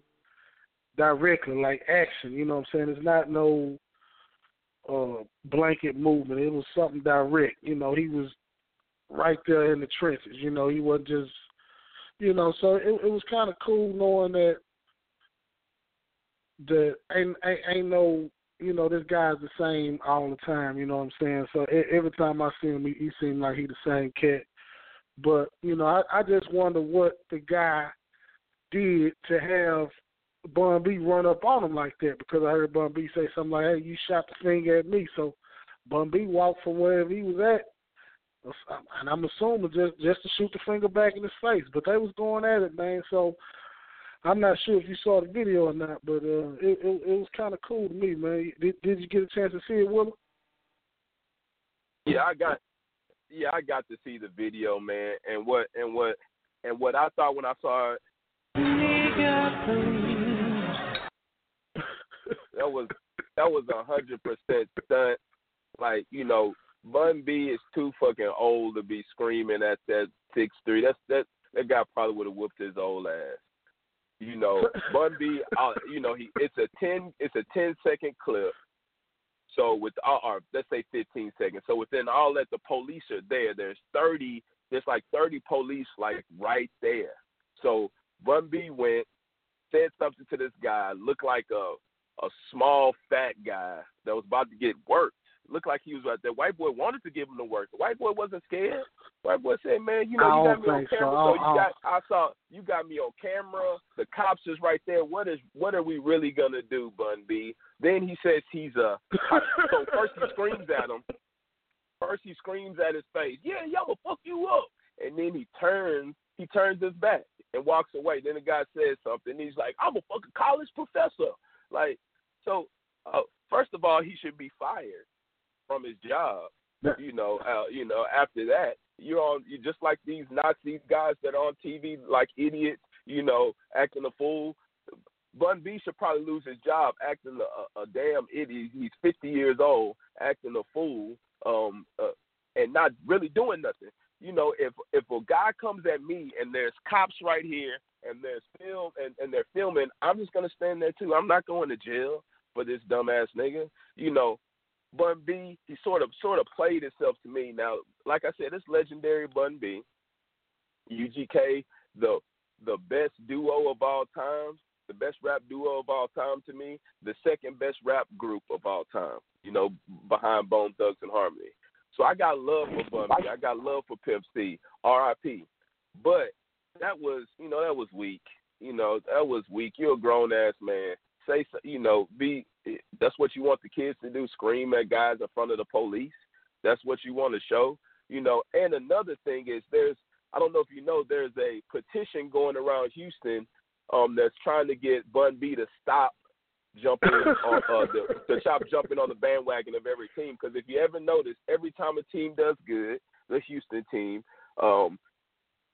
directly, like action. You know what I'm saying? It's not no uh blanket movement. It was something direct. You know, he was right there in the trenches. You know, he wasn't just, you know. So it, it was kind of cool knowing that that ain't, ain't ain't no you know this guy's the same all the time. You know what I'm saying? So e- every time I see him, he, he seems like he the same cat. But you know, I, I just wonder what the guy did to have Bun B run up on him like that because I heard Bun B say something like, "Hey, you shot the finger at me." So Bun B walked from wherever he was at, and I'm assuming just just to shoot the finger back in his face. But they was going at it, man. So I'm not sure if you saw the video or not, but uh, it, it it was kind of cool to me, man. Did Did you get a chance to see it, Willa? Yeah, I got. Yeah, I got to see the video, man, and what and what and what I thought when I saw it. That was that was a hundred percent stunt. Like you know, Bun B is too fucking old to be screaming at that six three. That's that that guy probably would have whooped his old ass. You know, Bun B. Uh, you know, he it's a ten it's a ten second clip. So with uh, or let's say fifteen seconds. So within all that, the police are there. There's thirty. There's like thirty police like right there. So Bun B went, said something to this guy, looked like a a small fat guy that was about to get worked. Looked like he was right there. White boy wanted to give him the work. The white boy wasn't scared. White boy said, "Man, you know, you got me on camera. so. So, you got. I saw you got me on camera. The cops is right there. What is? What are we really gonna do, Bun B?" Then he says he's a. so first he screams at him. First he screams at his face. Yeah, y'all will fuck you up. And then he turns. He turns his back and walks away. Then the guy says something. He's like, "I'm a fucking college professor." Like, so uh, first of all, he should be fired from his job. You know, uh, you know. After that, you're on. You just like these Nazi guys that are on TV like idiots. You know, acting a fool. Bun B should probably lose his job acting a, a, a damn idiot. He's 50 years old, acting a fool, um, uh, and not really doing nothing. You know, if if a guy comes at me and there's cops right here and there's film and, and they're filming, I'm just gonna stand there too. I'm not going to jail for this dumbass nigga. You know, Bun B, he sort of sort of played himself to me. Now, like I said, it's legendary Bun B. UGK, the the best duo of all time, the best rap duo of all time to me, the second best rap group of all time, you know, behind Bone Thugs-n-Harmony. So I got love for Bun B. I got love for Pimp C, R.I.P. But that was, you know, that was weak. You know, that was weak. You're a grown ass man. Say, you know, be. That's what you want the kids to do. Scream at guys in front of the police. That's what you want to show. You know. And another thing is, there's. I don't know if you know, there's a petition going around Houston, um, that's trying to get Bun B to stop jumping on uh, the, to stop jumping on the bandwagon of every team. Because if you ever notice, every time a team does good, the Houston team, um,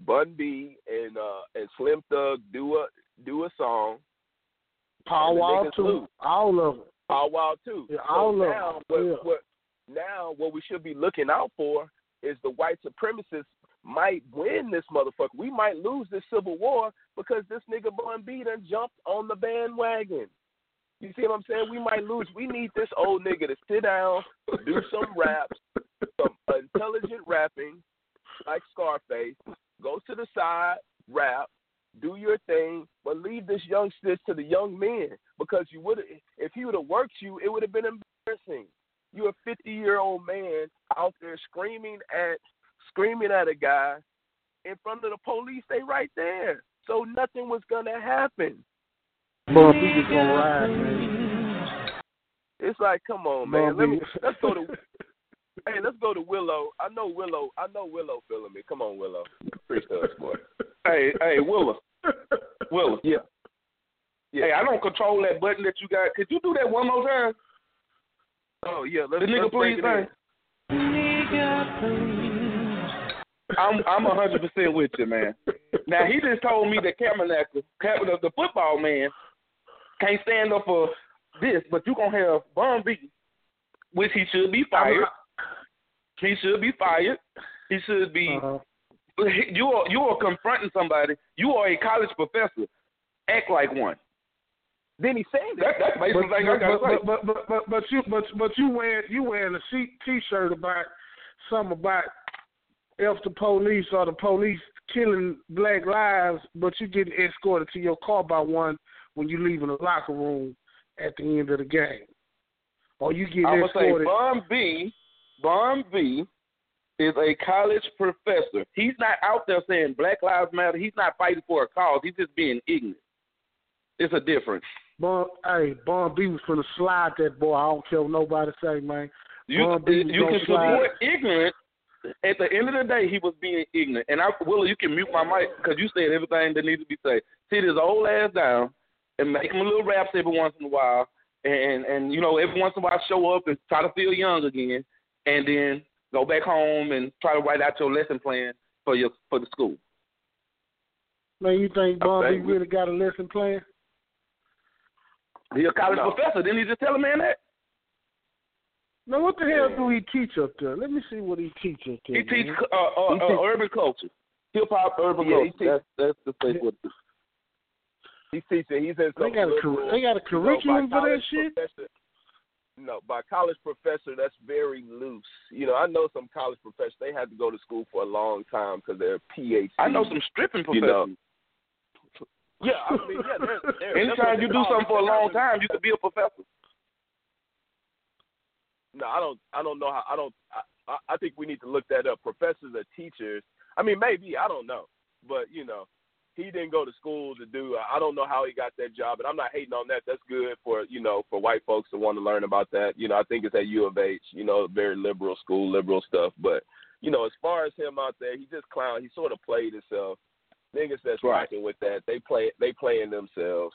Bun B and uh, and Slim Thug do a do a song. Power and the Wall niggas too. lose. All of them. Paul Wall too. Yeah, so all of now, them. what, Yeah. what, now what we should be looking out for is the white supremacists might win this motherfucker. We might lose this civil war because this nigga Bun B done jumped on the bandwagon. You see what I'm saying? We might lose. We need this old nigga to sit down, do some raps, some intelligent rapping, like Scarface. Go to the side, rap, do your thing, leave this youngsters to the young men because you would if he would have worked you, it would have been embarrassing. You're a 50 year old man out there screaming at screaming at a guy in front of the police. They right there, so nothing was gonna happen. Bun B is gonna ride, man. It's like, come on, man. Let me, let's go to hey, let's go to Willa. I know Willa. I know Willa feeling me. Come on, Willa. Freestyle boy. Hey, hey, Willa. Willa. Yeah. Yeah. Hey, I don't control that button that you got. Could you do that one more time? Oh yeah, let's, The nigga, let's please in. sing. I'm I'm a hundred percent with you, man. Now he just told me that Kaepernick, Kaepernick, the football man, can't stand up for this, but you gonna have Bun B, which he should be fired. He should be fired. He should be. Uh-huh. You are you are confronting somebody. You are a college professor. Act like one. Then he said That, that's But, basically thing I gotta but, but, but, but, but, but you but but you wearing you wearing a sheet t-shirt about something about if the police or the police killing black lives, but you getting escorted to your car by one when you leaving the locker room at the end of the game, or you get I'm gonna say escorted. Bun B, Bun B is a college professor. He's not out there saying Black Lives Matter. He's not fighting for a cause. He's just being ignorant. It's a difference. Bun, hey, Bun B was finna slide that boy. I don't care what nobody say, man. You Bun B was you gonna can slide. support ignorant. At the end of the day, he was being ignorant. And I, Willa, you can mute my mic because you said everything that needs to be said. Sit his old ass down and make him a little raps every once in a while, and and you know every once in a while show up and try to feel young again, and then go back home and try to write out your lesson plan for your for the school. Man, you think I Bobby think we- really got a lesson plan? He a college No. professor. Didn't he just tell a man that? Now, what the hell do he teach up there? Let me see what he teach up there. He teach uh, uh, He uh, teach- urban culture, hip hop urban Yeah, he culture. That's that's the safe word. He's teaching. He's in They got a cur- they got a you know, curriculum for that college shit? Professor, no, by college professor, that's very loose. You know, I know some college professors. They had to go to school for a long time because they're PhD. I know some stripping You know. professors. Yeah, I mean, yeah. They're, they're, Anytime you do something for a long time, you could be a professor. No, I don't. I don't know how. I don't. I, I- I think we need to look that up. Professors or teachers. I mean, maybe I don't know, but you know, he didn't go to school to do. I don't know how he got that job, and I'm not hating on that. That's good for you know for white folks to want to learn about that. You know, I think it's at U of H. You know, very liberal school, liberal stuff. But you know, as far as him out there, he just clown. He sort of played himself. Niggas that's Right. rocking with that, they play. They playing themselves.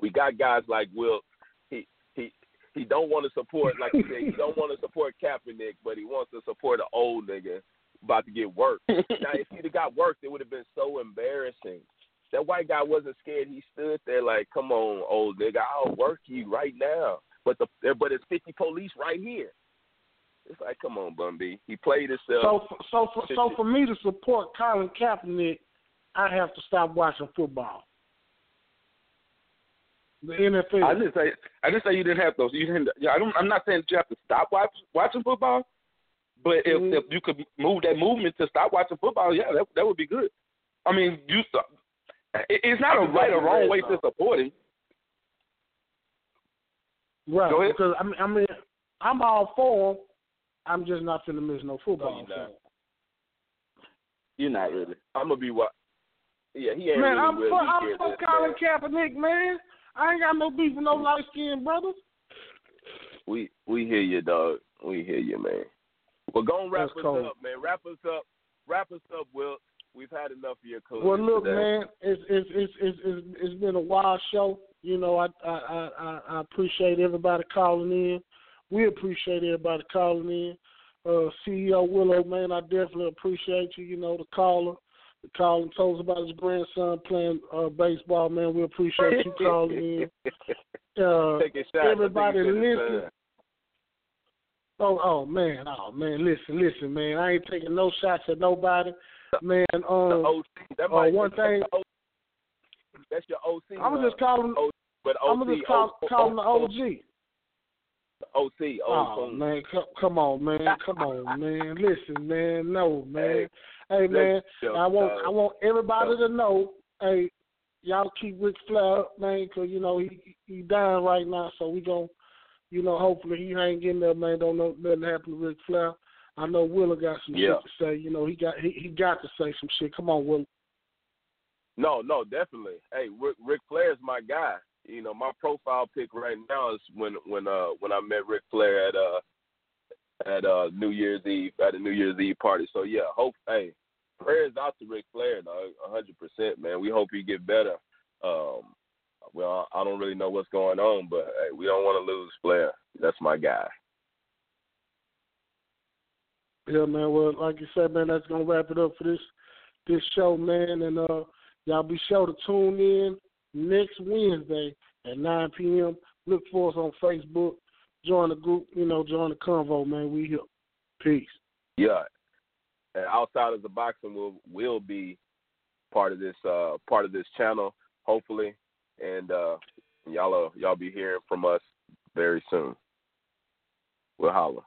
We got guys like Wilt. He he he don't want to support like he said. He don't want to support Kaepernick, but he wants to support an old nigga about to get work. now, if he'd have got work, it would have been so embarrassing. That white guy wasn't scared. He stood there like, "Come on, old nigga, I'll work you right now." But the but it's fifty police right here. It's like, come on, Bun B. He played himself. So, for, so, for, so for me to support Colin Kaepernick, I have to stop watching football. The NFL. I didn't say I didn't say you didn't have those. You didn't. Yeah, I don't. I'm not saying you have to stop watch, watching football, but if Mhm. if you could move that movement to stop watching football, yeah, that that would be good. I mean, you. it- It's not a right or wrong way to support him. Right. Go ahead. Because I mean, I mean, I'm all for him. I'm just not gonna miss no football. No, you're not. You're not really. I'm gonna be what? Yeah, he ain't man, really I'm really for, I'm for this Colin bad. Kaepernick, man. I ain't got no beef with no light skinned brothers. We we hear you, dog. We hear you, man. Well, go and wrap That's us cold. up, man. Wrap us up. Wrap us up, Will. We've had enough of your coach. Well, look, today. man, it's it's it's it's it's, it's been a wild show. You know, I, I I I appreciate everybody calling in. We appreciate everybody calling in. Uh, CEO Willa, man, I definitely appreciate you. You know, the caller, the caller told us about his grandson playing uh, baseball. Man, we appreciate you calling in. Uh, Take a shot. I think everybody you said it's listen. time. Oh, oh man, oh man, listen, listen, man. I ain't taking no shots at nobody, man. Um, The OC. That uh, might one that's thing, OC. That's your OC. I'm gonna just uh, call him. O- but I'm OC, gonna just call, O- call him the OG. OC. Oh man, come, come on, man, come on, man. Listen, man, no, man. Hey, man, I want dog. I want everybody to know, hey, y'all keep Ric Flair up, man, 'cause you know he he dying right now, so we gon' you know, hopefully he ain't getting there, man. Don't know nothing happen to Ric Flair. I know Willa got some Yeah. shit to say. You know, he got he, he got to say some shit. Come on, Willa. No, no, definitely. Hey, Ric, Flair is my guy. You know, my profile pic right now is when when uh when I met Ric Flair at uh at uh New Year's Eve at a New Year's Eve party. So yeah, hope hey, prayers out to Ric Flair, a hundred percent, man. We hope he get better. Um, well, I don't really know what's going on, but hey, we don't want to lose Flair. That's my guy. Yeah, man. Well, like you said, man, that's gonna wrap it up for this this show, man. And uh, y'all be sure to tune in next Wednesday at 9 p.m. Look for us on Facebook. Join the group. You know, join the convo, man. We here. Peace. Yeah, and outside of the boxing will will be part of this uh part of this channel, hopefully, and uh y'all uh, y'all be hearing from us very soon. We'll holla.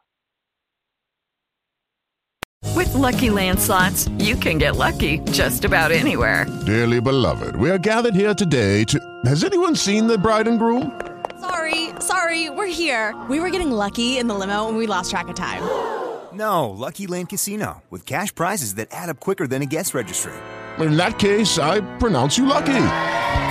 With LuckyLand slots, you can get lucky just about anywhere. Dearly beloved, we are gathered here today to. Has anyone seen the bride and groom? Sorry, sorry, we're here. We were getting lucky in the limo and we lost track of time. No, LuckyLand Casino with cash prizes that add up quicker than a guest registry. In that case, I pronounce you lucky.